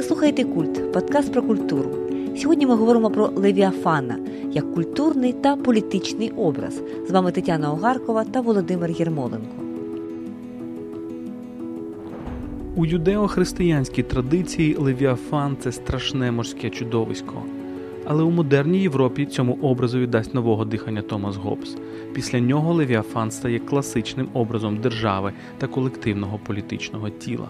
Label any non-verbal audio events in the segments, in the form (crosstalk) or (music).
Ви слухаєте культ, подкаст про культуру. Сьогодні ми говоримо про Левіафана як культурний та політичний образ. З вами Тетяна Огаркова та Володимир Єрмоленко. У юдео-християнській традиції Левіафан це страшне морське чудовисько. Але у модерній Європі цьому образові дасть нового дихання Томас Гоббс. Після нього Левіафан стає класичним образом держави та колективного політичного тіла.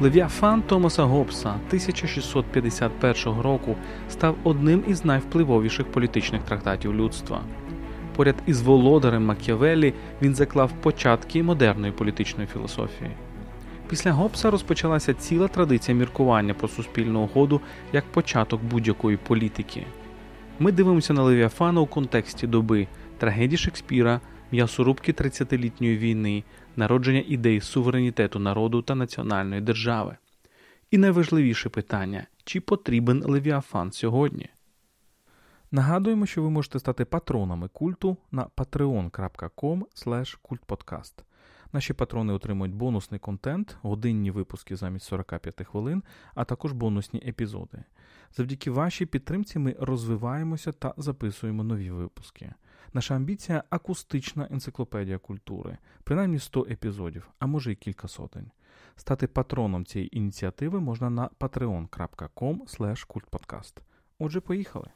Левіафан Томаса Гоббса 1651 року став одним із найвпливовіших політичних трактатів людства. Поряд із володарем Макіавеллі він заклав початки модерної політичної філософії. Після Гоббса розпочалася ціла традиція міркування про суспільну угоду як початок будь-якої політики. Ми дивимося на Левіафана у контексті доби трагедії Шекспіра, м'ясорубки 30-літньої війни, народження ідей суверенітету народу та національної держави. І найважливіше питання: чи потрібен Левіафан сьогодні? Нагадуємо, що ви можете стати патронами культу на patreon.com. Наші патрони отримують бонусний контент, годинні випуски замість 45 хвилин, а також бонусні епізоди. Завдяки вашій підтримці ми розвиваємося та записуємо нові випуски. Наша амбіція акустична енциклопедія культури, принаймні 100 епізодів, а може й кілька сотень. Стати патроном цієї ініціативи можна на patreon.com. Отже, поїхали.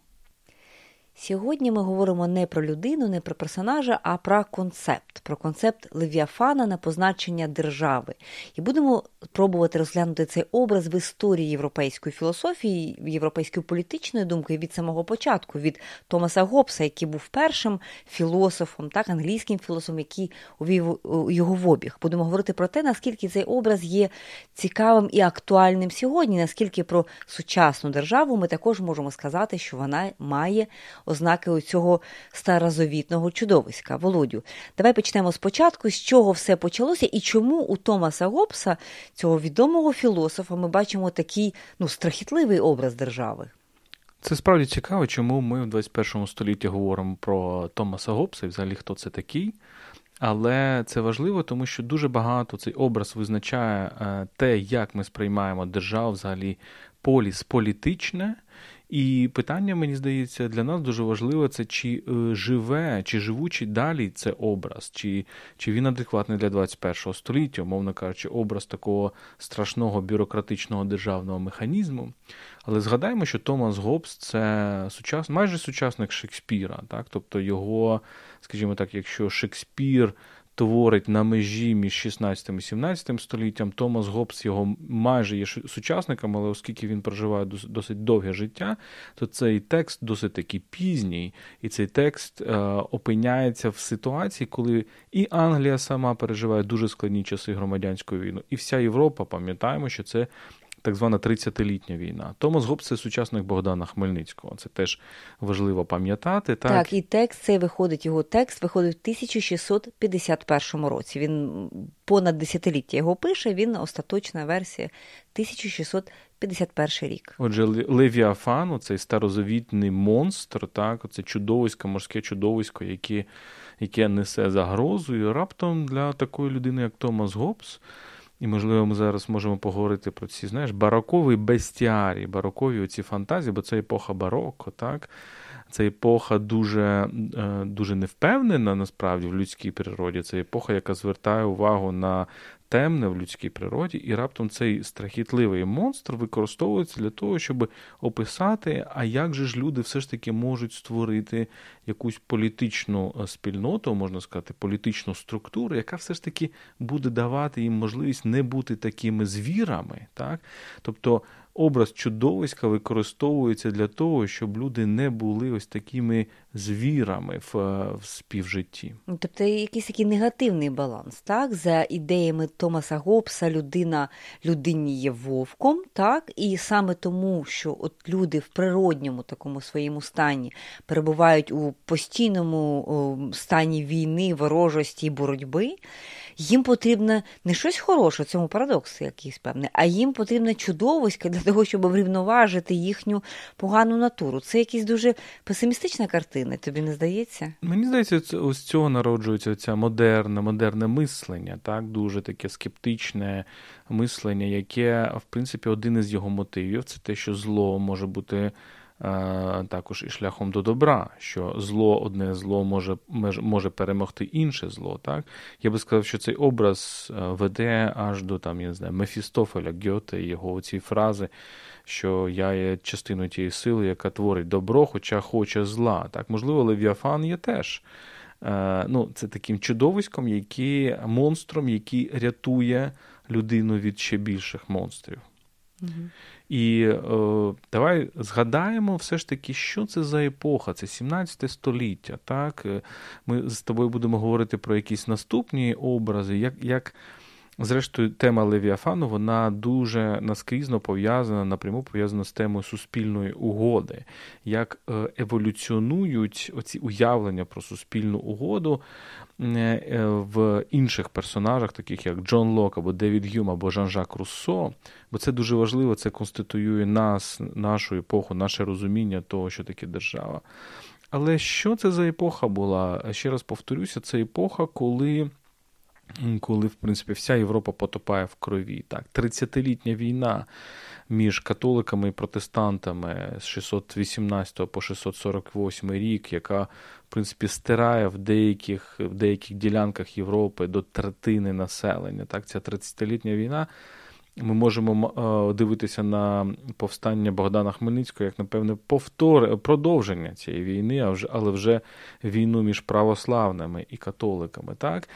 Сьогодні ми говоримо не про людину, не про персонажа, а про концепт, про концепт Левіафана на позначення держави. І будемо пробувати розглянути цей образ в історії європейської філософії, європейської політичної думки від самого початку, від Томаса Гоббса, який був першим філософом, так, англійським філософом, який увів його в обіг. Будемо говорити про те, наскільки цей образ є цікавим і актуальним сьогодні, наскільки про сучасну державу ми також можемо сказати, що вона має ознаки цього старозавітного чудовиська. Володю, давай почнемо спочатку, з чого все почалося, і чому у Томаса Гоббса, цього відомого філософа, ми бачимо такий ну, страхітливий образ держави. Це справді цікаво, чому ми в 21 столітті говоримо про Томаса Гоббса і взагалі хто це такий. Але це важливо, тому що дуже багато цей образ визначає е, те, як ми сприймаємо державу, взагалі поліс політичне. І питання, мені здається, для нас дуже важливе це чи е, живе, чи живучий далі це образ, чи чи він адекватний для 21 століття, умовно кажучи, образ такого страшного бюрократичного державного механізму. Але згадаємо, що Томас Гоббс – це сучас... майже сучасник Шекспіра. Так? Тобто його, скажімо так, якщо Шекспір творить на межі між 16 і 17 століттям. Томас Гоббс його майже є сучасником, але оскільки він проживає досить довге життя, то цей текст досить такий пізній, і цей текст е, опиняється в ситуації, коли і Англія сама переживає дуже складні часи громадянської війни, і вся Європа, пам'ятаємо, що це так звана 30-літня війна. Томас Гоббс – це сучасник Богдана Хмельницького. Це теж важливо пам'ятати. Так, так і текст цей виходить, його текст виходить в 1651 році. Він понад десятиліття його пише, він остаточна версія 1651 рік. Отже, Левіафан, цей старозавітний монстр, так, це чудовисько, морське чудовисько, яке, яке несе загрозу, і раптом для такої людини, як Томас Гоббс, і, можливо, ми зараз можемо поговорити про ці, знаєш, бароковий бестіарій, барокові оці фантазії, бо це епоха бароко, так? Це епоха дуже е, дуже невпевнена насправді в людській природі. Це епоха, яка звертає увагу на темне в людській природі, і раптом цей страхітливий монстр використовується для того, щоб описати, а як же ж люди все ж таки можуть створити якусь політичну е, спільноту, можна сказати, політичну структуру, яка все ж таки буде давати їм можливість не бути такими звірами. Так? Тобто образ чудовиська використовується для того, щоб люди не були ось такими звірами в, в співжитті. Тобто якийсь такий негативний баланс, так? За ідеями Томаса Гоббса людина людині є вовком, так? І саме тому, що от люди в природньому такому своєму стані перебувають у постійному стані війни, ворожості і боротьби їм потрібно не щось хороше, цьому парадокс якийсь певний, а їм потрібна чудовиська для того, щоб врівноважити їхню погану натуру. Це якась дуже песимістична картина, тобі не здається? Мені здається, ось цього народжується ця модерне, модерне мислення, так, дуже таке скептичне мислення, яке, в принципі, один із його мотивів це те, що зло може бути. Е, також і шляхом до добра, що зло, одне зло може може перемогти інше зло. Так? Я би сказав, що цей образ е, веде аж до там, я не знаю, Мефістофеля, Гьоте, його ці фрази, що я є частиною тієї сили, яка творить добро, хоча хоче зла. Так? Можливо, Левіафан є теж. Е, ну, Це таким чудовиськом, який, монстром, який рятує людину від ще більших монстрів. Угу. І е, давай згадаємо все ж таки, що це за епоха, це 17 століття. так? Е, ми з тобою будемо говорити про якісь наступні образи, як як Зрештою, тема Левіафану вона дуже наскрізно пов'язана, напряму пов'язана з темою суспільної угоди, як е, еволюціонують оці уявлення про суспільну угоду е, в інших персонажах, таких як Джон Лок або Девід Гюм, або Жан-Жак Руссо. Бо це дуже важливо, це конституює нас, нашу епоху, наше розуміння того, що таке держава. Але що це за епоха була? Ще раз повторюся, це епоха, коли коли, в принципі, вся Європа потопає в крові. Так, 30-літня війна між католиками і протестантами з 618 по 648 рік, яка, в принципі, стирає в деяких в деяких ділянках Європи до третини населення. Так, Ця 30-літня війна. Ми можемо е, дивитися на повстання Богдана Хмельницького як, напевне, повтор, продовження цієї війни, але вже війну між православними і католиками. так?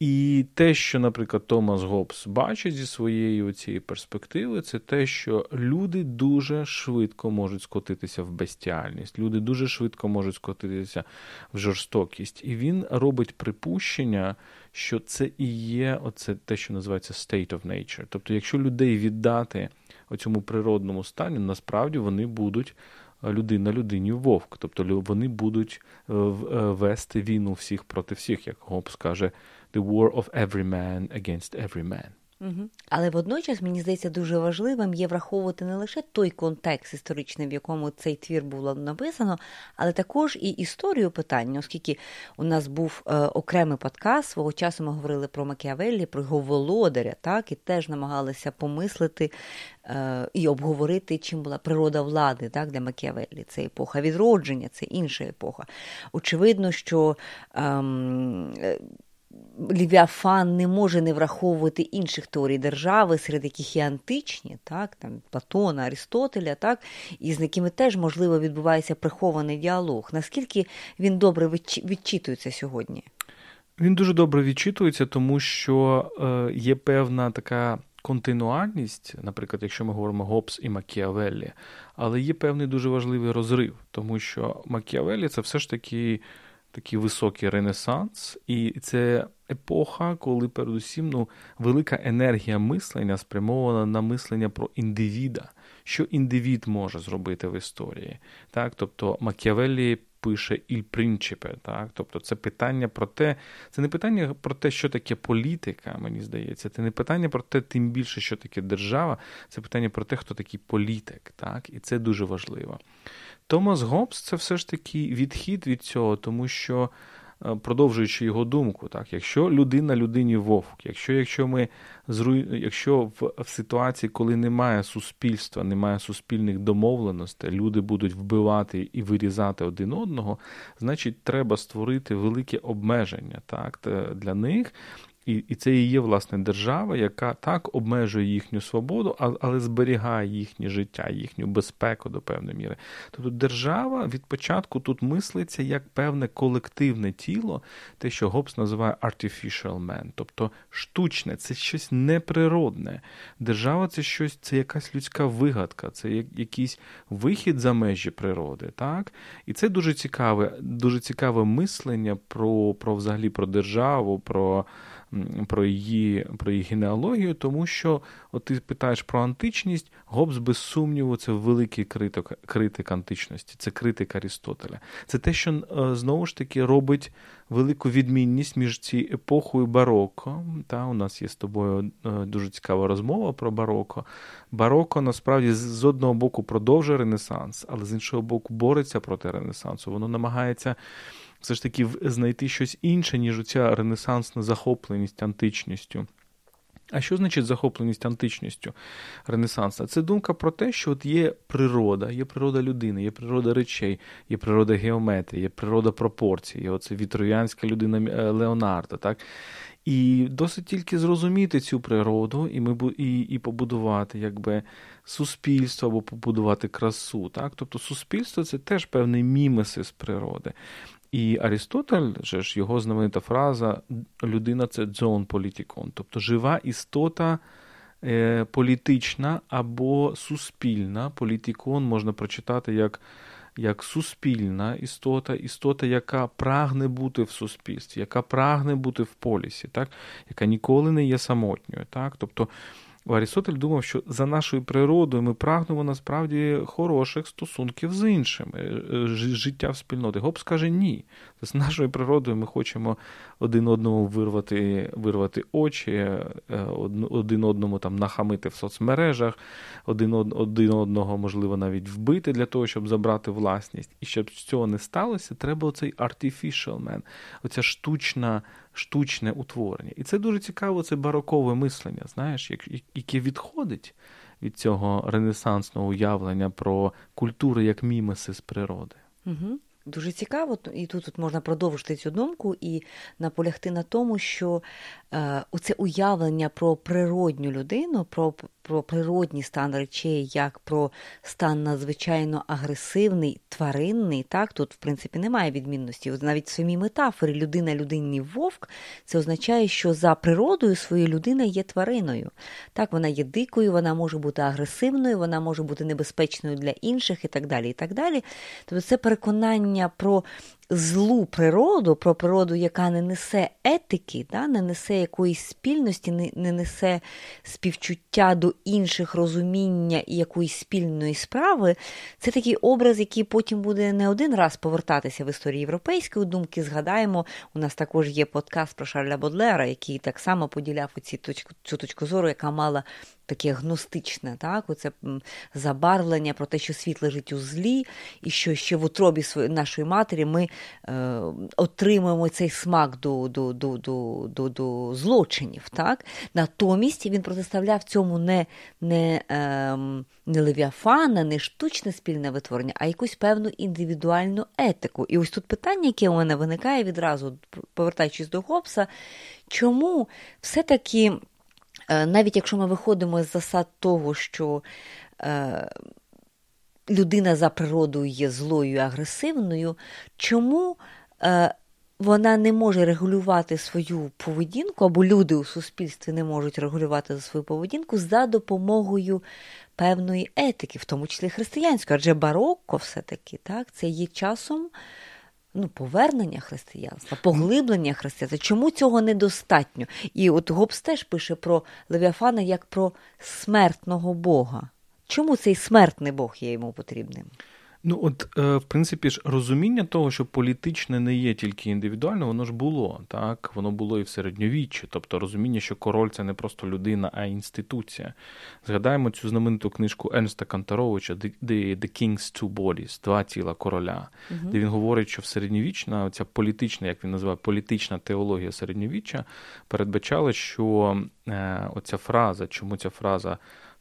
І те, що, наприклад, Томас Гоббс бачить зі своєї цієї перспективи, це те, що люди дуже швидко можуть скотитися в бестіальність, люди дуже швидко можуть скотитися в жорстокість. І він робить припущення, що це і є оце те, що називається state of nature. Тобто, якщо людей віддати оцьому природному стані, насправді вони будуть. Людина людині вовк, тобто вони будуть е, е, вести війну всіх проти всіх, як Гоббс каже, the war of every man against every man. Угу. Але водночас мені здається дуже важливим є враховувати не лише той контекст історичний, в якому цей твір було написано, але також і історію питання, оскільки у нас був е, окремий подкаст, свого часу ми говорили про Макіавеллі, про його володаря, так, і теж намагалися помислити е, і обговорити, чим була природа влади так, для Макіавеллі. Це епоха відродження, це інша епоха. Очевидно, що. Е, Лівіафан не може не враховувати інших теорій держави, серед яких є античні, так, там Платона, Арістотеля, так, і з якими теж, можливо, відбувається прихований діалог. Наскільки він добре відчитується сьогодні? Він дуже добре відчитується, тому що е, є певна така континуальність, наприклад, якщо ми говоримо Гоббс і Макіавеллі, але є певний дуже важливий розрив, тому що Макіавеллі це все ж таки такий високий ренесанс, і це епоха, коли передусім ну, велика енергія мислення спрямована на мислення про індивіда, що індивід може зробити в історії. Так? Тобто Макіавеллі пише «Il Principe», так? Тобто це питання про те, це не питання про те, що таке політика, мені здається, це не питання про те, тим більше, що таке держава, це питання про те, хто такий політик. Так? І це дуже важливо. Томас Гоббс – це все ж таки відхід від цього, тому що, е, продовжуючи його думку, так, якщо людина людині вовк, якщо якщо ми якщо в, в ситуації, коли немає суспільства, немає суспільних домовленостей, люди будуть вбивати і вирізати один одного, значить треба створити велике обмеження так, для них. І і це і є власне держава, яка так обмежує їхню свободу, але зберігає їхнє життя, їхню безпеку до певної міри. Тобто держава від початку тут мислиться як певне колективне тіло, те, що Гоббс називає artificial man, тобто штучне, це щось неприродне. Держава це щось, це якась людська вигадка, це якийсь вихід за межі природи. так? І це дуже цікаве, дуже цікаве мислення про, про взагалі про державу. про про її про її генеалогію, тому що от ти питаєш про античність, Гоббс, без сумніву, це великий критик критик античності, це критик Арістотеля. Це те, що е, знову ж таки робить велику відмінність між цією епохою бароко. Та, У нас є з тобою е, дуже цікава розмова про бароко. Бароко насправді з одного боку продовжує Ренесанс, але з іншого боку бореться проти Ренесансу. Воно намагається все ж таки знайти щось інше, ніж оця ренесансна захопленість античністю. А що значить захопленість античністю Ренесанса? Це думка про те, що от є природа, є природа людини, є природа речей, є природа геометрії, є природа пропорцій, є оце вітроянська людина е, Леонардо. так? І досить тільки зрозуміти цю природу, і ми і, і побудувати якби суспільство або побудувати красу. Так? Тобто суспільство це теж певний мімесис природи. І Арістотель, же ж його знаменита фраза людина це дзон політикон, тобто жива істота е, політична або суспільна. Політикон можна прочитати як як суспільна істота, істота, яка прагне бути в суспільстві, яка прагне бути в полісі, так? яка ніколи не є самотньою. Так? Тобто Арістотель думав, що за нашою природою ми прагнемо насправді хороших стосунків з іншими, е, е, життя в спільноті. Гоббс каже ні. З нашою природою ми хочемо один одному вирвати вирвати очі, е, один одному там нахамити в соцмережах, один один одного, можливо, навіть вбити для того, щоб забрати власність. І щоб цього не сталося, треба оцей artificial man, оця штучна штучне утворення. І це дуже цікаво, це барокове мислення, знаєш, яке відходить від цього ренесансного уявлення про культуру як мімеси з природи. Угу. Дуже цікаво, і тут тут можна продовжити цю думку і наполягти на тому, що е, оце уявлення про природню людину, про про природній стан речей, як про стан надзвичайно агресивний, тваринний. Так, Тут, в принципі, немає відмінності. Навіть в самій метафорі людина, людинний вовк, це означає, що за природою своєю людина є твариною. Так, Вона є дикою, вона може бути агресивною, вона може бути небезпечною для інших і так далі. і так далі. Тобто це переконання про злу природу, про природу, яка не несе етики, да, не несе якоїсь спільності, не, не несе співчуття до інших розуміння і якоїсь спільної справи, це такий образ, який потім буде не один раз повертатися в історії європейської думки. Згадаємо, у нас також є подкаст про Шарля Бодлера, який так само поділяв оці точку, цю точку зору, яка мала таке гностичне, так, оце забарвлення про те, що світ лежить у злі, і що ще в утробі нашої матері ми е, отримуємо цей смак до до, до, до, до, до злочинів. Так? Натомість він протиставляв цьому не не, е, не левіафана, не штучне спільне витворення, а якусь певну індивідуальну етику. І ось тут питання, яке у мене виникає відразу, повертаючись до Гоббса, чому все-таки. Е, навіть якщо ми виходимо з засад того, що е, людина за природою є злою і агресивною, чому е, вона не може регулювати свою поведінку, або люди у суспільстві не можуть регулювати свою поведінку за допомогою певної етики, в тому числі християнської, адже барокко все-таки так, це є часом ну, повернення християнства, поглиблення християнства. Чому цього недостатньо? І от Гобс теж пише про Левіафана як про смертного Бога. Чому цей смертний Бог є йому потрібним? Ну, от, е, в принципі ж, розуміння того, що політичне не є тільки індивідуально, воно ж було, так? Воно було і в середньовіччі. Тобто розуміння, що король це не просто людина, а інституція. Згадаємо цю знамениту книжку Енста Кантаровича The, The King's Two Bodies, Два тіла короля, угу. де він говорить, що в середньовічна, ця політична, як він називає, політична теологія середньовіччя передбачала, що е, оця фраза, чому ця фраза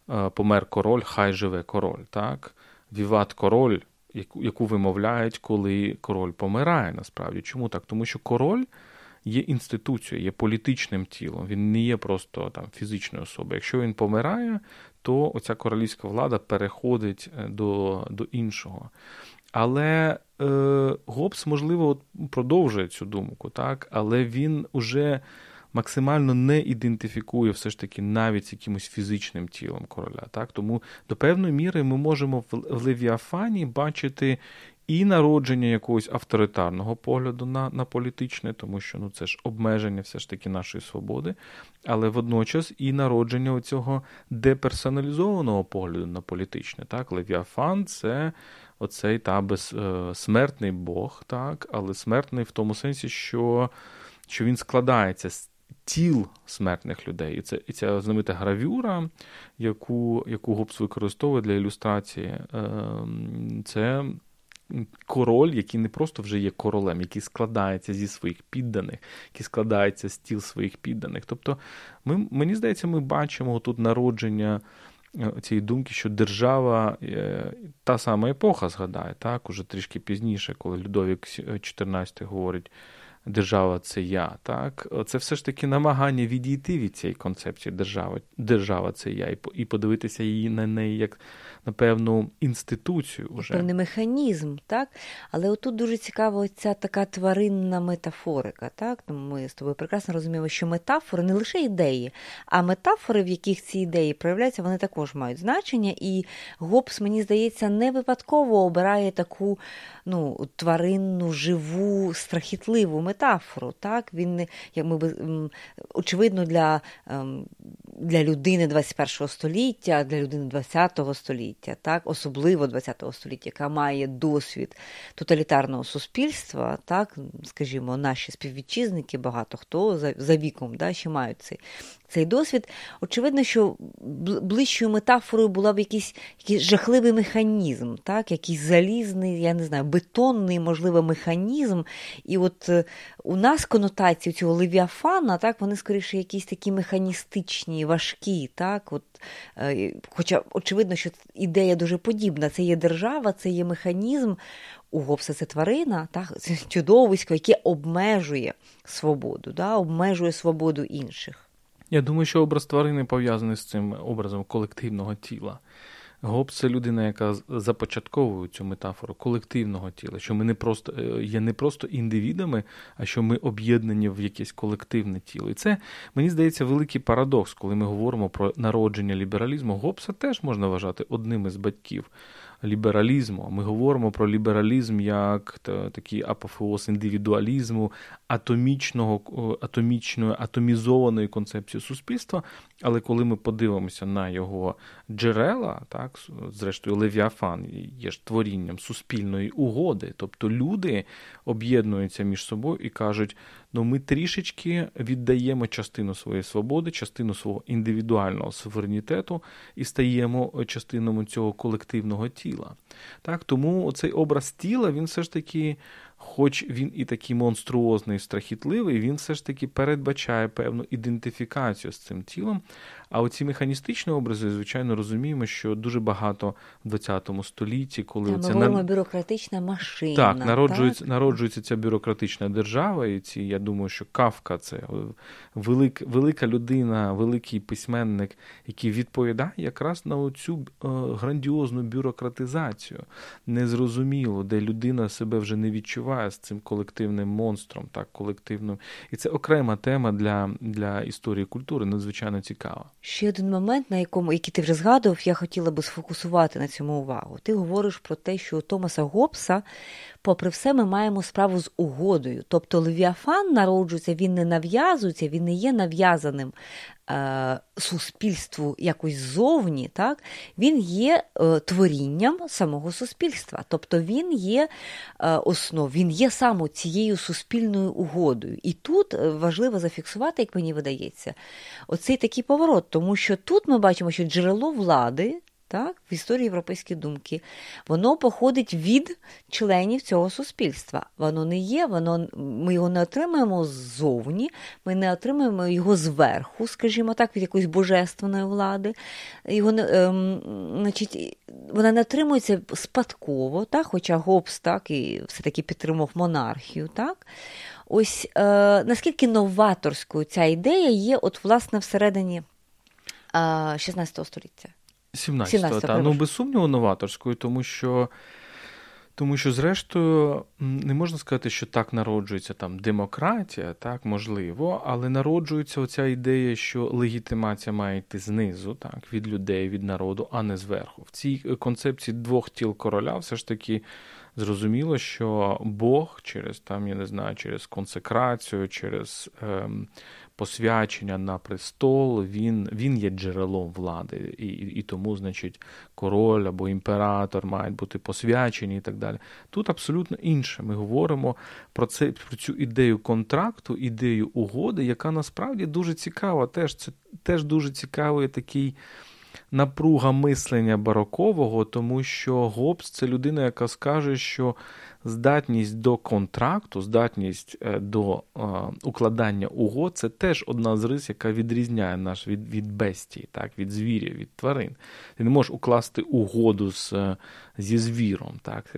е, помер король, хай живе король, так? Віват король, яку вимовляють, коли король помирає, насправді. Чому так? Тому що король є інституцією, є політичним тілом, він не є просто там фізичною особою. Якщо він помирає, то оця королівська влада переходить е, до до іншого. Але е, Гоббс, можливо, продовжує цю думку, так? але він уже максимально не ідентифікує все ж таки навіть з якимось фізичним тілом короля. Так? Тому до певної міри ми можемо в Левіафані бачити і народження якогось авторитарного погляду на на політичне, тому що ну, це ж обмеження все ж таки нашої свободи, але водночас і народження цього деперсоналізованого погляду на політичне. Так? Левіафан це оцей та безсмертний Бог, так? але смертний в тому сенсі, що, що він складається з. Тіл смертних людей. І це і ця знаменита гравюра, яку яку Гоббс використовує для ілюстрації, ем, це король, який не просто вже є королем, який складається зі своїх підданих, який складається з тіл своїх підданих. Тобто, ми, мені здається, ми бачимо тут народження. Е, цієї думки, що держава, е, та сама епоха згадає, так, уже трішки пізніше, коли Людовік XIV говорить держава це я. Так? Це все ж таки намагання відійти від цієї концепції держави, держава це я, і подивитися її на неї як на певну інституцію. Уже. Певний механізм, так? Але отут дуже цікава ця така тваринна метафорика. Так? тому Ми з тобою прекрасно розуміємо, що метафори не лише ідеї, а метафори, в яких ці ідеї проявляються, вони також мають значення. І Гоббс, мені здається, не випадково обирає таку ну, тваринну, живу, страхітливу метафору. Так? Він, як ми очевидно, для ем, для людини 21 століття, для людини 20 століття, так, особливо 20 століття, яка має досвід тоталітарного суспільства, так, скажімо, наші співвітчизники, багато хто за, за віком да, ще мають цей цей досвід. Очевидно, що ближчою метафорою була б якийсь якийсь жахливий механізм, так, якийсь залізний, я не знаю, бетонний, можливо, механізм. І от е, у нас конотації цього левіафана, так, вони скоріше якісь такі механістичні, важкі. так, от, е, Хоча, очевидно, що ідея дуже подібна. Це є держава, це є механізм. У Гобса це тварина, так, це чудовисько, яке обмежує свободу, да, обмежує свободу інших. Я думаю, що образ тварини пов'язаний з цим образом колективного тіла. Гоб це людина, яка започатковує цю метафору колективного тіла, що ми не просто е, є не просто індивідами, а що ми об'єднані в якесь колективне тіло. І це мені здається великий парадокс, коли ми говоримо про народження лібералізму. Гобса теж можна вважати одним із батьків лібералізму. Ми говоримо про лібералізм як такий апофеоз індивідуалізму, атомічного, атомічної, атомізованої концепції суспільства. Але коли ми подивимося на його джерела, так, зрештою, Левіафан є ж творінням суспільної угоди, тобто люди об'єднуються між собою і кажуть, ну ми трішечки віддаємо частину своєї свободи, частину свого індивідуального суверенітету і стаємо частинами цього колективного тіла. Так, Тому цей образ тіла він все ж таки хоч він і такий монструозний, страхітливий, він все ж таки передбачає певну ідентифікацію з цим тілом. А оці механістичні образи, звичайно, розуміємо, що дуже багато в ХХ столітті, коли Та, ми говоримо бюрократична машина. Так, народжується так? народжується ця бюрократична держава, і ці я думаю, що Кавка це велик, велика людина, великий письменник, який відповідає якраз на цю е, грандіозну бюрократизацію, незрозуміло, де людина себе вже не відчуває з цим колективним монстром, так колективним. І це окрема тема для, для історії культури, надзвичайно цікава. Ще один момент, на якому який ти вже згадував, я хотіла би сфокусувати на цьому увагу. Ти говориш про те, що у Томаса Гоббса попри все, ми маємо справу з угодою. Тобто Левіафан народжується, він не нав'язується, він не є нав'язаним суспільству якось ззовні, так? він є е, творінням самого суспільства. Тобто він є е, основ, він є саме цією суспільною угодою. І тут е, важливо зафіксувати, як мені видається, оцей такий поворот, тому що тут ми бачимо, що джерело влади так, в історії європейської думки, воно походить від членів цього суспільства. Воно не є, воно, ми його не отримуємо ззовні, ми не отримуємо його зверху, скажімо так, від якоїсь божественної влади. Його, ем, значить, Вона не отримується спадково, так, хоча Гоббс так, і все-таки підтримав монархію. так. Ось е, наскільки новаторською ця ідея є, от, власне, всередині е, 16 століття. 17-го, та. Ну, без сумніву, новаторською, тому що Тому що, зрештою, не можна сказати, що так народжується там демократія, так можливо, але народжується оця ідея, що легітимація має йти знизу, так, від людей, від народу, а не зверху. В цій концепції двох тіл короля все ж таки зрозуміло, що Бог через там, я не знаю, через консекрацію, через ем, посвячення на престол, він він є джерелом влади, і, і тому, значить, король або імператор мають бути посвячені і так далі. Тут абсолютно інше. Ми говоримо про це про цю ідею контракту, ідею угоди, яка насправді дуже цікава. Теж це теж дуже цікавий такий. Напруга мислення барокового, тому що Гоббс – це людина, яка скаже, що здатність до контракту, здатність е, до е, укладання угод це теж одна з рис, яка відрізняє нас від від бестії, так, від звірів, від тварин. Ти не можеш укласти угоду з, е, зі звіром. Так.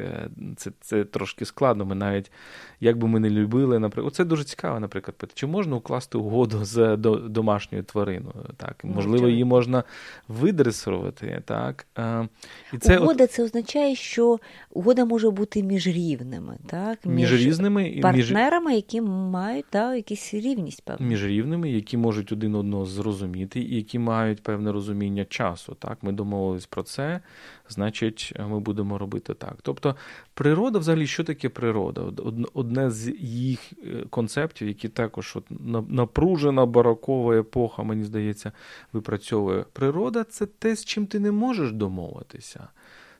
Це це трошки складно. Ми навіть, як би ми не любили, наприклад, це дуже цікаво, наприклад, чи можна укласти угоду з до, домашньою твариною? Так? Можливо, її можна видресувати. Так? І це Угода от... це означає, що угода може бути між рівними, так? Між, між різними партнерами, які мають так, якісь рівність певну. Між рівними, які можуть один одного зрозуміти, і які мають певне розуміння часу. Так? Ми домовились про це, значить, ми будемо робити так. Тобто, природа, взагалі, що таке природа? Одне з їх е, концептів, які також от напружена барокова епоха, мені здається, випрацьовує. Природа це те, з чим ти не можеш домовитися.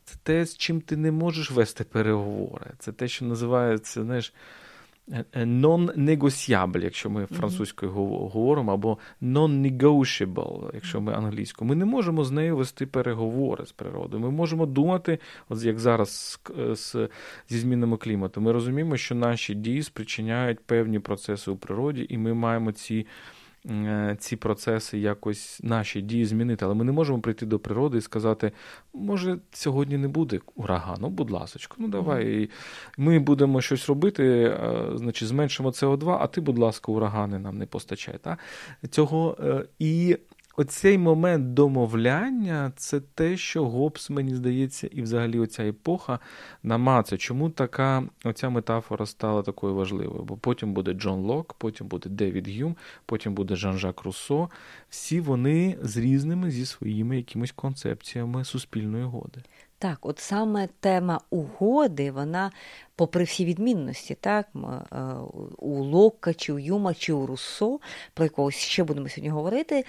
Це те, з чим ти не можеш вести переговори. Це те, що називається, знаєш, non-negotiable, якщо ми французькою говоримо, або non-negotiable, якщо ми англійською. Ми не можемо з нею вести переговори з природою. Ми можемо думати, от як зараз з, з, зі змінами клімату. Ми розуміємо, що наші дії спричиняють певні процеси у природі, і ми маємо ці. Е, ці процеси якось наші дії змінити. Але ми не можемо прийти до природи і сказати, може, сьогодні не буде урагану, будь ласка, ну давай. Ми будемо щось робити, е, значить, зменшимо СО2, а ти, будь ласка, урагани нам не постачай. Та? Цього е, і оцей момент домовляння це те, що Гобс, мені здається, і взагалі оця епоха намаце. Чому така оця метафора стала такою важливою? Бо потім буде Джон Лок, потім буде Девід Гюм, потім буде Жан-Жак Руссо. Всі вони з різними зі своїми якимись концепціями суспільної угоди. Так, от саме тема угоди, вона, попри всі відмінності, так, е, у Локка, чи у Юма, чи у Руссо, про якогось ще будемо сьогодні говорити,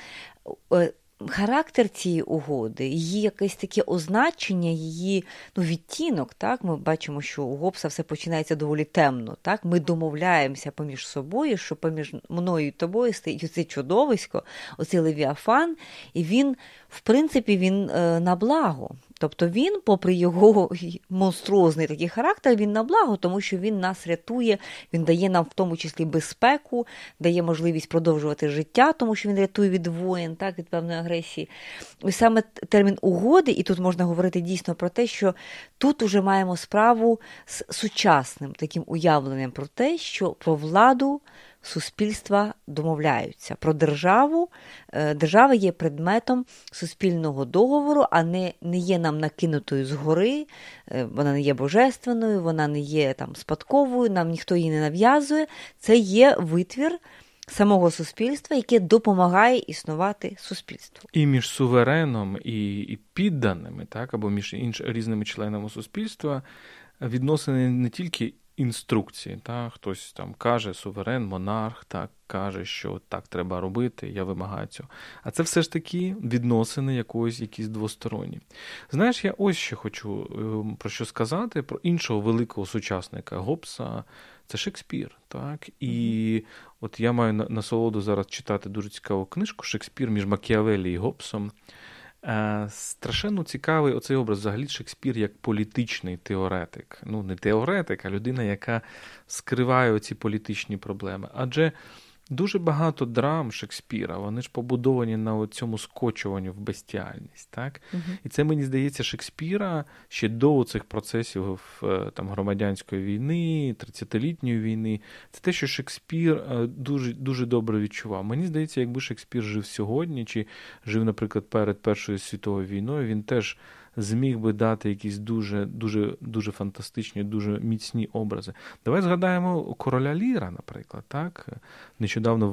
е, характер цієї угоди, її якесь таке означення, її ну, відтінок. Так? Ми бачимо, що у Гобса все починається доволі темно. Так? Ми домовляємося поміж собою, що поміж мною і тобою стоїть оце чудовисько, оцей левіафан, і він, в принципі, він е, на благо. Тобто він, попри його монструозний такий характер, він на благо, тому що він нас рятує, він дає нам в тому числі безпеку, дає можливість продовжувати життя, тому що він рятує від воєн, так, від певної агресії. Ось саме термін угоди, і тут можна говорити дійсно про те, що тут уже маємо справу з сучасним таким уявленням про те, що про владу суспільства домовляються. Про державу. Е, держава є предметом суспільного договору, а не не є нам накинутою згори, е, вона не є божественною, вона не є там спадковою, нам ніхто її не нав'язує. Це є витвір. Самого суспільства, яке допомагає існувати суспільству, і між сувереном і підданими, так або між інш різними членами суспільства відносини не тільки інструкції. Та? Хтось там каже, суверен, монарх, так, каже, що так треба робити, я вимагаю цього. А це все ж таки відносини якоїсь якісь двосторонні. Знаєш, я ось ще хочу ем, про що сказати, про іншого великого сучасника Гобса. Це Шекспір, так? І от я маю насолоду зараз читати дуже цікаву книжку Шекспір між Макіавелі і Гобсом. Е, страшенно цікавий оцей образ взагалі Шекспір як політичний теоретик. Ну, не теоретик, а людина, яка скриває оці політичні проблеми. Адже Дуже багато драм Шекспіра, вони ж побудовані на цьому скочуванню в бестіальність. так? uh І це, мені здається, Шекспіра ще до цих процесів е, там, громадянської війни, 30-літньої війни. Це те, що Шекспір е, дуже дуже добре відчував. Мені здається, якби Шекспір жив сьогодні, чи жив, наприклад, перед Першою світовою війною, він теж зміг би дати якісь дуже дуже, дуже фантастичні, дуже міцні образи. Давай згадаємо короля Ліра, наприклад. так? Нещодавно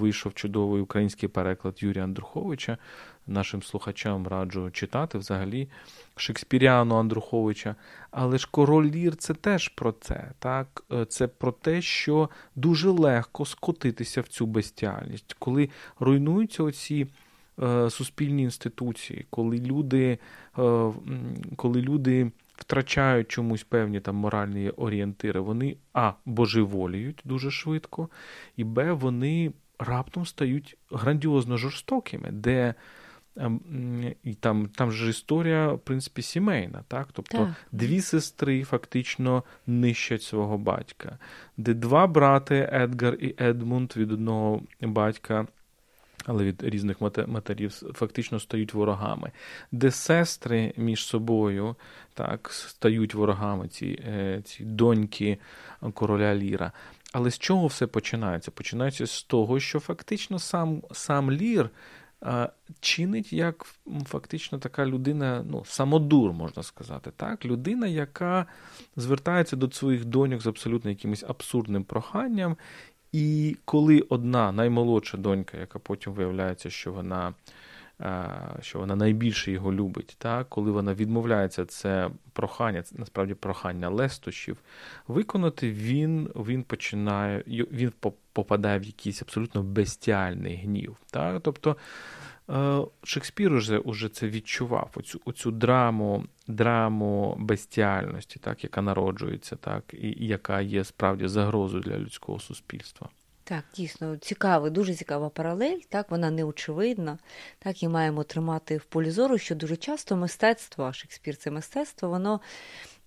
вийшов чудовий український переклад Юрія Андруховича. Нашим слухачам раджу читати взагалі Шекспіріану Андруховича. Але ж король Лір це теж про це. так? Це про те, що дуже легко скотитися в цю безтяльність, коли руйнуються оці. Е, суспільні інституції, коли люди е, коли люди втрачають чомусь певні там моральні орієнтири, вони а божеволіють дуже швидко, і Б, вони раптом стають грандіозно жорстокими, де ем, і там там ж історія, в принципі, сімейна, так? Тобто так. дві сестри фактично нищать свого батька, де два брати Едгар і Едмунд від одного батька але від різних матерів фактично стають ворогами, де сестри між собою так, стають ворогами, ці, е, ці доньки короля Ліра. Але з чого все починається? Починається з того, що фактично сам сам Лір чинить як фактично така людина, ну, самодур, можна сказати. так? Людина, яка звертається до своїх доньок з абсолютно якимось абсурдним проханням і коли одна наймолодша донька, яка потім виявляється, що вона е, що вона найбільше його любить, так? коли вона відмовляється це прохання, це насправді прохання лестощів, виконати, він він починає, він попадає в якийсь абсолютно бестіальний гнів. Так? Тобто Шекспір уже, уже це відчував, оцю оцю драму драму безтіальності, так, яка народжується, так, і, і яка є справді загрозою для людського суспільства. Так, дійсно, цікавий, дуже цікава паралель, так, вона неочевидна, так, і маємо тримати в полі зору, що дуже часто мистецтво, а Шекспір це мистецтво, воно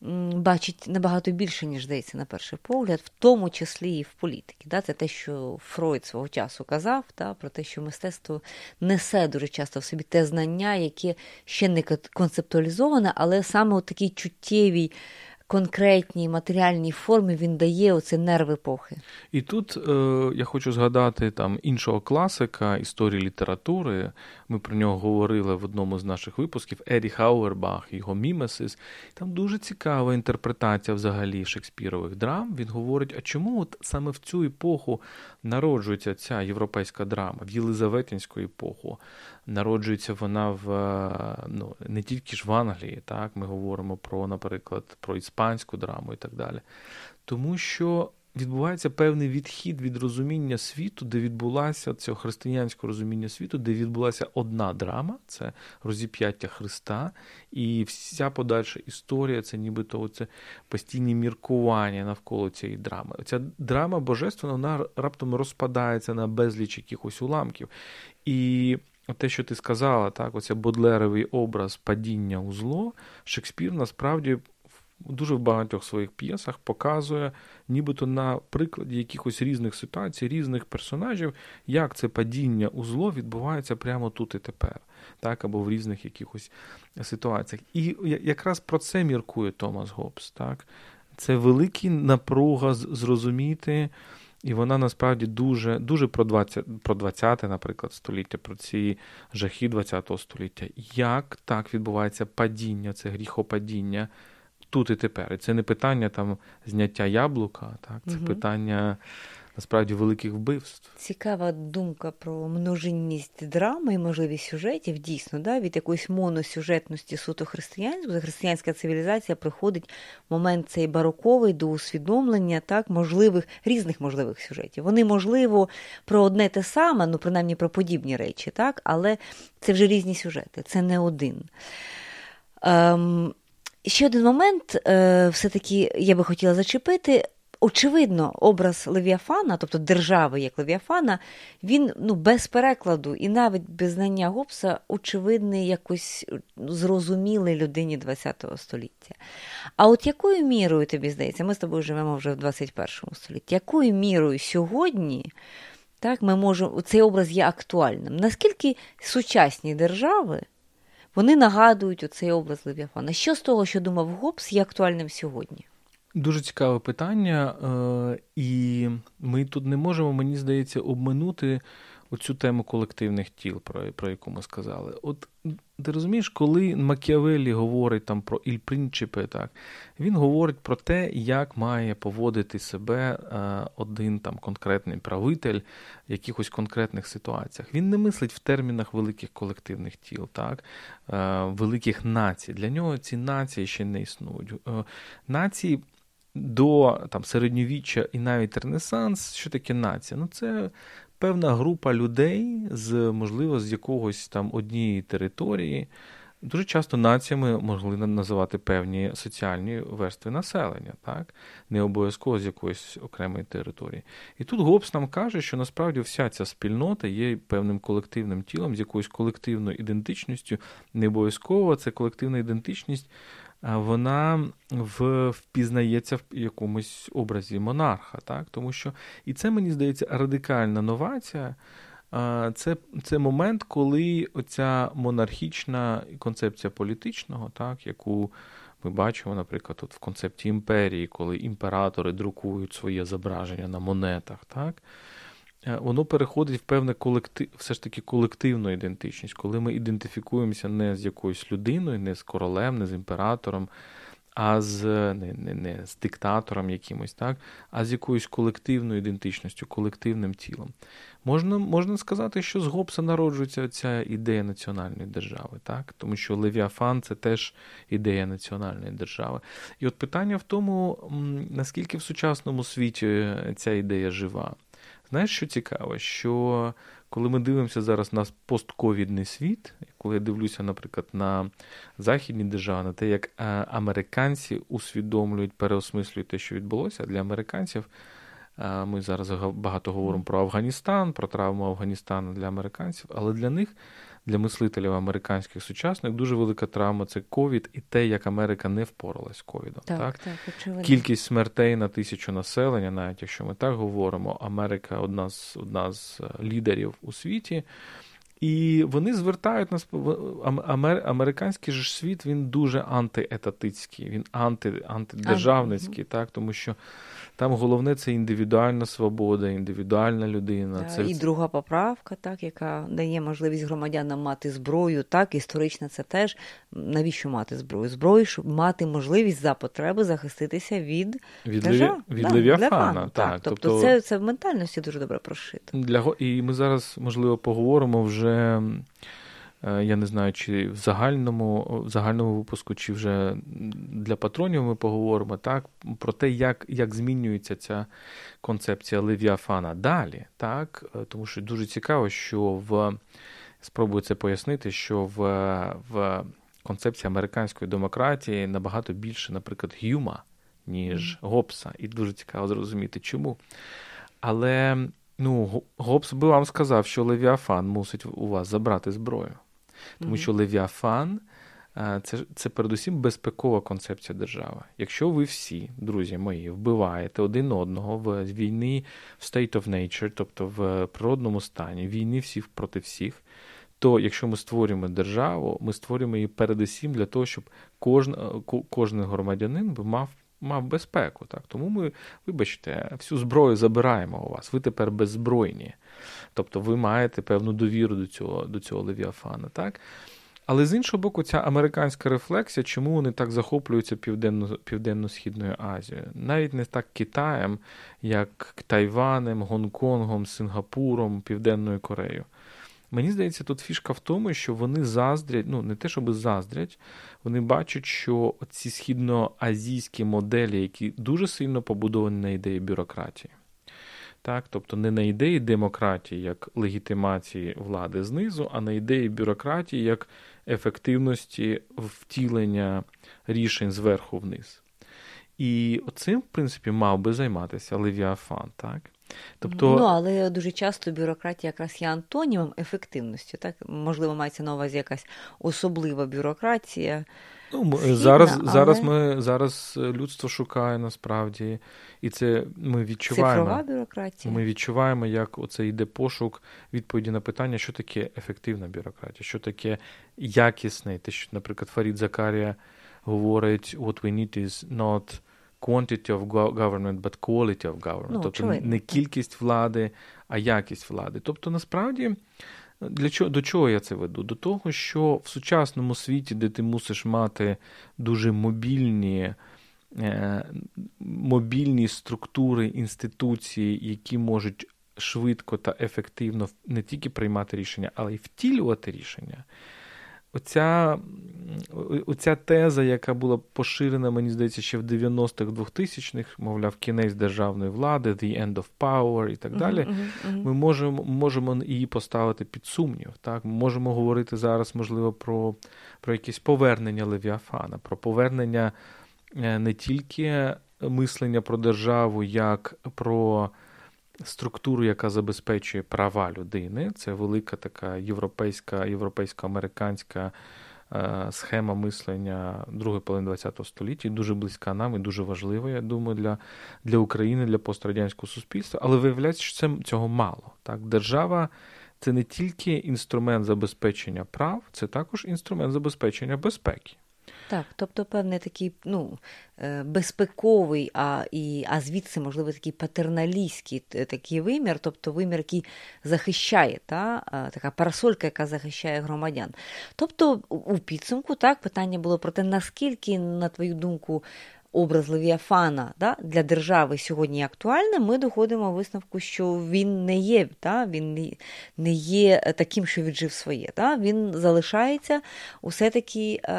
бачить набагато більше, ніж здається, на перший погляд, в тому числі і в політиці. Да? Це те, що Фройд свого часу казав, да? про те, що мистецтво несе дуже часто в собі те знання, яке ще не концептуалізоване, але саме у такій чуттєвій конкретній матеріальній формі він дає оце нерв епохи. І тут е, я хочу згадати там іншого класика історії літератури. Ми про нього говорили в одному з наших випусків Еді Хауербах, його Мімесис. Там дуже цікава інтерпретація взагалі Шекспірових драм. Він говорить, а чому от саме в цю епоху народжується ця європейська драма, в Єлизаветинську епоху? Народжується вона в ну, не тільки ж в Англії, так ми говоримо про, наприклад, про іспанську драму і так далі. Тому що відбувається певний відхід від розуміння світу, де відбулася цього християнського розуміння світу, де відбулася одна драма, це розіп'яття Христа, і вся подальша історія це нібито це постійні міркування навколо цієї драми. Ця драма божественна, вона раптом розпадається на безліч якихось уламків. І те, що ти сказала, так, оце бодлеровий образ падіння у зло, Шекспір насправді дуже в багатьох своїх п'єсах показує, нібито на прикладі якихось різних ситуацій, різних персонажів, як це падіння у зло відбувається прямо тут і тепер, так, або в різних якихось ситуаціях. І якраз про це міркує Томас Гоббс. так. Це велика напруга зрозуміти. І вона насправді дуже дуже про 20, про 20 наприклад, століття, про ці жахи 20 століття. Як так відбувається падіння, це гріхопадіння тут і тепер. І це не питання там зняття яблука, так це угу. питання насправді великих вбивств. Цікава думка про множинність драми і можливість сюжетів. Дійсно, да, від якоїсь моносюжетності суто християнської, християнська цивілізація приходить в момент цей бароковий до усвідомлення так, можливих різних можливих сюжетів. Вони, можливо, про одне те саме, ну принаймні про подібні речі, так, але це вже різні сюжети, це не один. Ем, Ще один момент, е, все-таки я би хотіла зачепити. Очевидно, образ Левіафана, тобто держави як Левіафана, він ну, без перекладу і навіть без знання Гоббса, очевидний, якось ну, зрозумілий людині ХХ століття. А от якою мірою тобі здається, ми з тобою живемо вже в 21 столітті, якою мірою сьогодні так, ми можемо, цей образ є актуальним? Наскільки сучасні держави вони нагадують оцей образ Левіафана. Що з того, що думав Гоббс, є актуальним сьогодні? Дуже цікаве питання, е, і ми тут не можемо, мені здається, обминути оцю тему колективних тіл, про про яку ми сказали. От ти розумієш, коли Макіавеллі говорить там про іль принципе, так він говорить про те, як має поводити себе е, один там конкретний правитель в якихось конкретних ситуаціях. Він не мислить в термінах великих колективних тіл, так, е, великих націй. Для нього ці нації ще не існують. Е, нації до там середньовіччя і навіть Ренесанс, що таке нація? Ну це певна група людей з, можливо, з якогось там однієї території. Дуже часто націями могли називати певні соціальні верстви населення, так? не обов'язково з якоїсь окремої території. І тут Гобс нам каже, що насправді вся ця спільнота є певним колективним тілом, з якоюсь колективною ідентичністю. Не обов'язково це колективна ідентичність вона впізнається в якомусь образі монарха. Так? Тому що, І це, мені здається, радикальна новація. Це це момент, коли оця монархічна концепція політичного, так, яку ми бачимо, наприклад, тут в концепті імперії, коли імператори друкують своє зображення на монетах. так, воно переходить в певне колектив, все ж таки колективну ідентичність, коли ми ідентифікуємося не з якоюсь людиною, не з королем, не з імператором, а з не, не, не з диктатором якимось, так, а з якоюсь колективною ідентичністю, колективним тілом. Можна можна сказати, що з Гобса народжується ця ідея національної держави, так? тому що Левіафан це теж ідея національної держави. І от питання в тому, наскільки в сучасному світі ця ідея жива. Знаєш, що цікаво? Що коли ми дивимося зараз на постковідний світ, коли я дивлюся, наприклад, на західні держави, на те, як е, американці усвідомлюють, переосмислюють те, що відбулося для американців. Е, ми зараз багато говоримо про Афганістан, про травму Афганістану для американців, але для них для мислителів американських сучасних дуже велика травма це ковід і те, як Америка не впоралась з ковідом. Так, так? так. Кількість смертей на тисячу населення, навіть якщо ми так говоримо, Америка одна з одна з е, лідерів у світі. І вони звертають нас Амер... американський ж світ він дуже антиетатицький, він анти, антидержавницький, так тому що там головне це індивідуальна свобода, індивідуальна людина. Да, це І друга поправка, так, яка дає можливість громадянам мати зброю, так, історично це теж. Навіщо мати зброю? Зброю, щоб мати можливість за потреби захиститися від від, держав. від да, Левіафана. Так, так. Тобто, тобто це це в ментальності дуже добре прошито. Для, І ми зараз, можливо, поговоримо вже. Е, я не знаю, чи в загальному в загальному випуску, чи вже для патронів ми поговоримо так, про те, як як змінюється ця концепція Левіафана далі. так, е, Тому що дуже цікаво, що в спробую це пояснити, що в, в концепції американської демократії набагато більше, наприклад, Гюма, ніж Гобса. І дуже цікаво зрозуміти, чому. Але ну, Гобс би вам сказав, що Левіафан мусить у вас забрати зброю. Тому що Левіафан це це передусім безпекова концепція держави. Якщо ви всі, друзі мої, вбиваєте один одного в війні в state of nature, тобто в природному стані, війни всіх проти всіх, то якщо ми створюємо державу, ми створюємо її передусім для того, щоб кожен кожен громадянин би мав. Мав безпеку, так тому ми, вибачте, всю зброю забираємо у вас. Ви тепер беззбройні. Тобто ви маєте певну довіру до цього до цього Левіафана. так? Але з іншого боку, ця американська рефлексія, чому вони так захоплюються Південно, Південно-Східною Азією? Навіть не так Китаєм, як Тайванем, Гонконгом, Сингапуром, Південною Кореєю. Мені здається, тут фішка в тому, що вони заздрять, ну не те, щоб заздрять, вони бачать, що ці східноазійські моделі, які дуже сильно побудовані на ідеї бюрократії так, тобто не на ідеї демократії як легітимації влади знизу, а на ідеї бюрократії як ефективності втілення рішень зверху вниз. І цим, в принципі, мав би займатися Левіафан, так? Тобто... Ну, але дуже часто бюрократія якраз є антонімом ефективності. Так? Можливо, мається на увазі якась особлива бюрократія. Ну, Східна, Зараз але... зараз, ми, зараз людство шукає насправді, і це ми відчуваємо. Цифрова бюрократія. Ми відчуваємо, як оце йде пошук відповіді на питання, що таке ефективна бюрократія, що таке якісний. Те, що, наприклад, Фарід Закарія говорить: what we need is not quantity of government, but quality of government. Ну, тобто очевидно. не кількість влади, а якість влади. Тобто, насправді, для чого, до чого я це веду? До того, що в сучасному світі, де ти мусиш мати дуже мобільні. Е, мобільні структури інституції, які можуть швидко та ефективно не тільки приймати рішення, але й втілювати рішення. Оця оця теза, яка була поширена, мені здається, ще в 90-х 2000-х, мовляв, кінець державної влади, the end of power і так далі. Uh-huh, uh-huh. Ми можемо можемо її поставити під сумнів. Так? Ми можемо говорити зараз, можливо, про про якесь повернення Левіафана, про повернення е, не тільки мислення про державу, як про структуру, яка забезпечує права людини. Це велика така європейська, європейсько-американська е, схема мислення другої половини ХХ століття, дуже близька нам і дуже важлива, я думаю, для для України, для пострадянського суспільства. Але виявляється, що це цього мало. Так? Держава. Це не тільки інструмент забезпечення прав, це також інструмент забезпечення безпеки. Так, тобто певний такий ну, е, безпековий, а і, а звідси, можливо, такий патерналістський такий вимір, тобто вимір, який захищає, та, така парасолька, яка захищає громадян. Тобто, у підсумку так, питання було про те, наскільки, на твою думку, образ Левіафана да, для держави сьогодні актуальним, ми доходимо висновку, що він не є, да, він не є таким, що віджив своє. Да, Він залишається усе-таки е,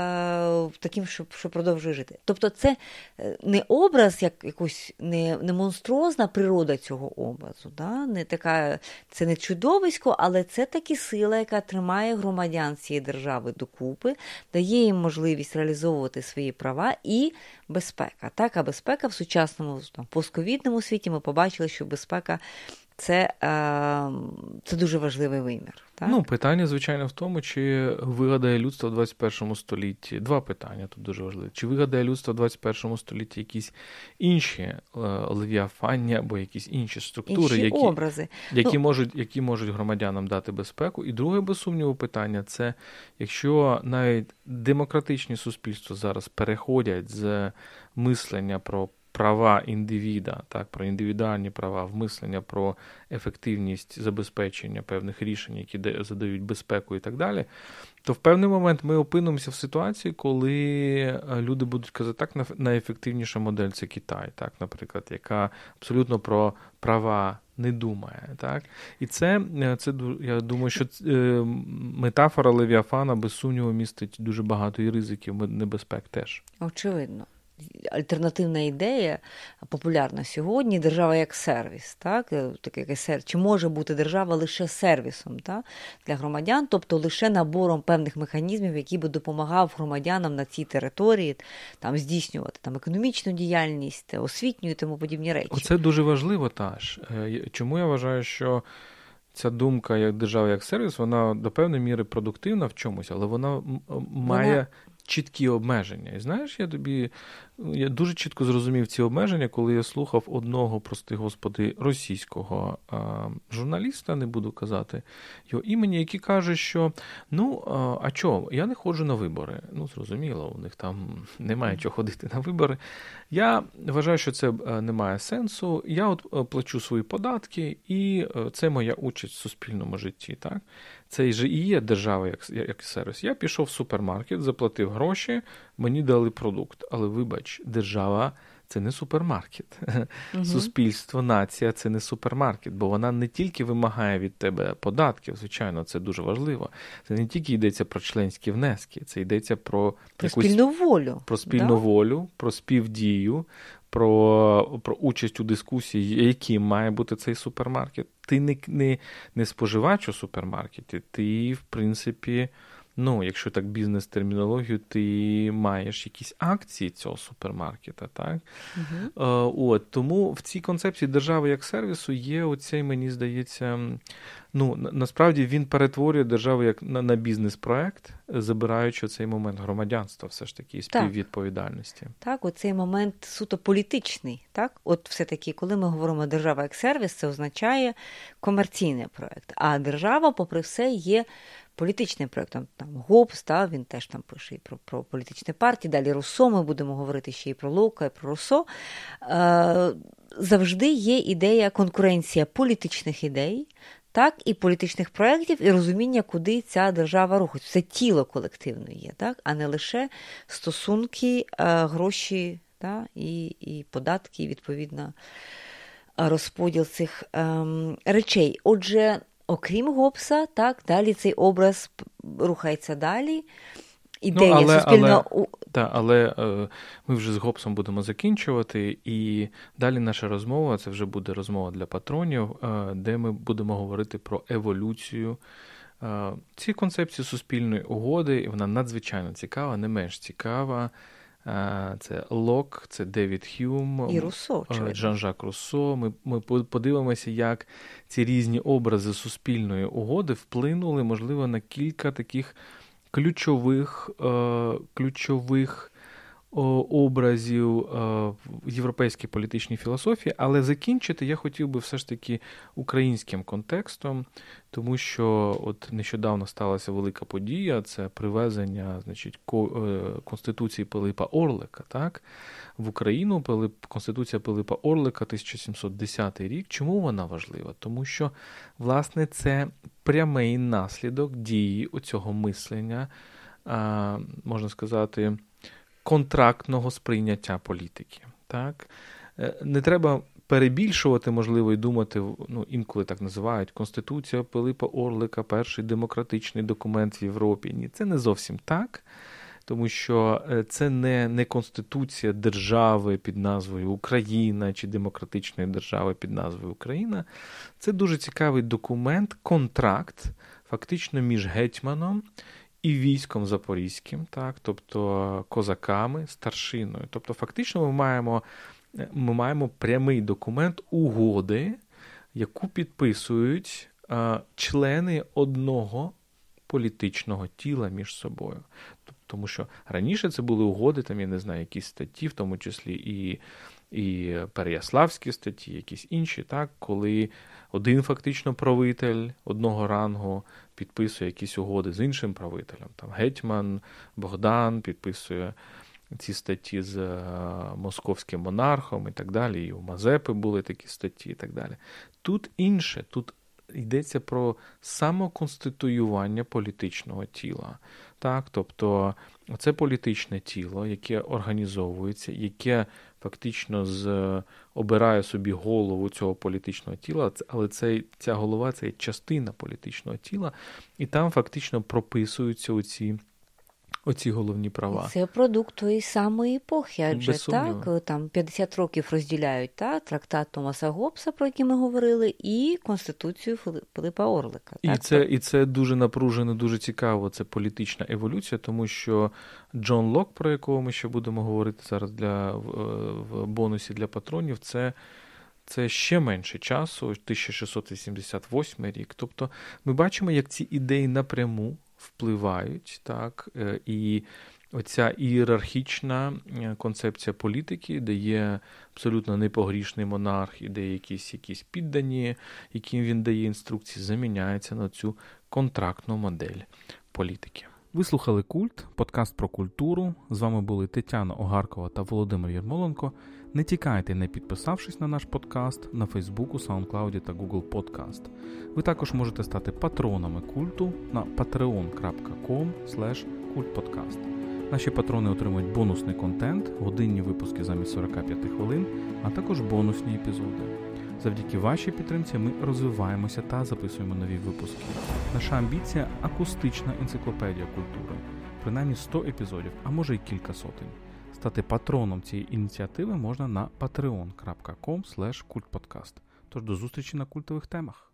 таким, що що продовжує жити. Тобто, це е, не образ, як якось не не монструозна природа цього образу. Да, не така, Це не чудовисько, але це таки сила, яка тримає громадян цієї держави докупи, дає їм можливість реалізовувати свої права і безпека. Так, а безпека в сучасному там, постковідному світі ми побачили, що безпека це е, це дуже важливий вимір. Так? Ну, питання, звичайно, в тому, чи вигадає людство в 21 столітті. Два питання тут дуже важливі. Чи вигадає людство в 21 столітті якісь інші е, левіафання або якісь інші структури, інші які образи. які, ну, можуть які можуть громадянам дати безпеку? І друге, без сумніву, питання це якщо навіть демократичні суспільства зараз переходять з мислення про права індивіда, так, про індивідуальні права, вмислення про ефективність забезпечення певних рішень, які задають безпеку і так далі, то в певний момент ми опинимося в ситуації, коли е, люди будуть казати, так, найефективніша модель це Китай, так, наприклад, яка абсолютно про права. Не думає, так? І це, е, це я думаю, що е, метафора Левіафана без сумніву містить дуже багато і ризиків, небезпек теж. Очевидно альтернативна ідея популярна сьогодні держава як сервіс. Так? Е, таке Чи може бути держава лише сервісом так? для громадян, тобто лише набором певних механізмів, які би допомагав громадянам на цій території там, здійснювати там, економічну діяльність, освітню і тому подібні речі. Оце дуже важливо. Е, чому я вважаю, що. Ця думка як держава, як сервіс, вона до певної міри продуктивна в чомусь, але вона має вона... чіткі обмеження. І знаєш, я тобі я дуже чітко зрозумів ці обмеження, коли я слухав одного, прости господи, російського журналіста, не буду казати його імені, який каже, що ну, а, чого, я не ходжу на вибори. Ну, зрозуміло, у них там (laughs) немає чого ходити на вибори. Я вважаю, що це не має сенсу. Я от плачу свої податки, і це моя участь в суспільному житті. Так? Це і є держава як як сервіс. Я пішов в супермаркет, заплатив гроші, мені дали продукт. Але вибач, держава це не супермаркет. Угу. Суспільство, нація це не супермаркет, бо вона не тільки вимагає від тебе податків, звичайно, це дуже важливо. Це не тільки йдеться про членські внески, це йдеться про про якусь, спільну волю. Про спільну да? волю, про співдію. Про про участь у дискусії, яким має бути цей супермаркет. Ти не не, не споживач у супермаркеті, ти, в принципі, Ну, якщо так бізнес-термінологію, ти маєш якісь акції цього супермаркета, так? Uh-huh. От, Тому в цій концепції держави як сервісу є оцей, мені здається, ну, насправді він перетворює державу як на, на бізнес-проект, забираючи цей момент громадянства, все ж таки, і співвідповідальності. Так, так, оцей момент суто політичний. Так, От все-таки, коли ми говоримо держава як сервіс, це означає комерційний проект. А держава, попри все, є політичним проєктом. Там Гобс, та, він теж там пише і про про політичні партії. Далі Руссо, ми будемо говорити ще і про Лока, і про Руссо. Е, Завжди є ідея конкуренція політичних ідей. Так, і політичних проєктів, і розуміння, куди ця держава рухається. Це тіло колективно є, так, а не лише стосунки, е, гроші та, і і податки, і відповідно розподіл цих ем, речей. Отже, окрім Гобса, так, далі цей образ рухається далі. Ідея ну, але, суспільного... Але, та, але е, ми вже з Гобсом будемо закінчувати, і далі наша розмова це вже буде розмова для патронів, е, де ми будемо говорити про еволюцію. Е, ці концепції суспільної угоди, і вона надзвичайно цікава, не менш цікава. Це Лок, це Девід Хюм, і Руссо, Жан-Жак Руссо. Ми ми подивимося, як ці різні образи суспільної угоди вплинули, можливо, на кілька таких ключових, е, ключових образів е, в європейській політичній філософії, але закінчити я хотів би все ж таки українським контекстом, тому що от нещодавно сталася велика подія: це привезення, значить, е, Конституції Пилипа Орлика, так, в Україну. Пилип, Конституція Пилипа Орлика, 1710 рік. Чому вона важлива? Тому що, власне, це прямий наслідок дії оцього мислення, можна сказати контрактного сприйняття політики. Так? Е, не треба перебільшувати, можливо, і думати, ну, інколи так називають Конституція Пилипа Орлика, перший демократичний документ в Європі. Ні, це не зовсім так. Тому що е, це не не конституція держави під назвою Україна чи демократичної держави під назвою Україна. Це дуже цікавий документ, контракт, фактично між гетьманом і військом Запорізьким, так, тобто козаками, старшиною. Тобто, фактично, ми маємо, ми маємо прямий документ угоди, яку підписують а, члени одного політичного тіла між собою. Тому що раніше це були угоди, там, я не знаю, якісь статті, в тому числі і і Переяславські статті, якісь інші, так, коли один фактично правитель одного рангу підписує якісь угоди з іншим правителем. Там Гетьман, Богдан підписує ці статті з е, московським монархом і так далі. І у Мазепи були такі статті, і так далі. Тут інше, тут йдеться про самоконституювання політичного тіла. Так, Тобто це політичне тіло, яке організовується, яке фактично з, обирає собі голову цього політичного тіла, але це, ця голова це частина політичного тіла, і там фактично прописуються оці оці головні права. Це продукт тої самої епохи, адже так там 50 років розділяють та, трактат Томаса Гоббса, про який ми говорили, і Конституцію Пилипа Орлика. І так? це і це дуже напружено, дуже цікаво. Це політична еволюція, тому що Джон Лок, про якого ми ще будемо говорити зараз для в, в бонусі для патронів, це. Це ще менше часу, 1688 рік. Тобто ми бачимо, як ці ідеї напряму впливають, так, е, і оця ієрархічна е, концепція політики, де є абсолютно непогрішний монарх, і де якісь якісь піддані, яким він дає інструкції, заміняється на цю контрактну модель політики. Ви слухали Культ, подкаст про культуру. З вами були Тетяна Огаркова та Володимир Єрмоленко. Не тікайте, не підписавшись на наш подкаст на Фейсбуку, SoundCloud та Google Podcast. Ви також можете стати патронами культу на patreon.com. Наші патрони отримують бонусний контент, годинні випуски замість 45 хвилин, а також бонусні епізоди. Завдяки вашій підтримці ми розвиваємося та записуємо нові випуски. Наша амбіція акустична енциклопедія культури, принаймні 100 епізодів, а може й кілька сотень. Стати патроном цієї ініціативи можна на patreon.com. Тож до зустрічі на культових темах.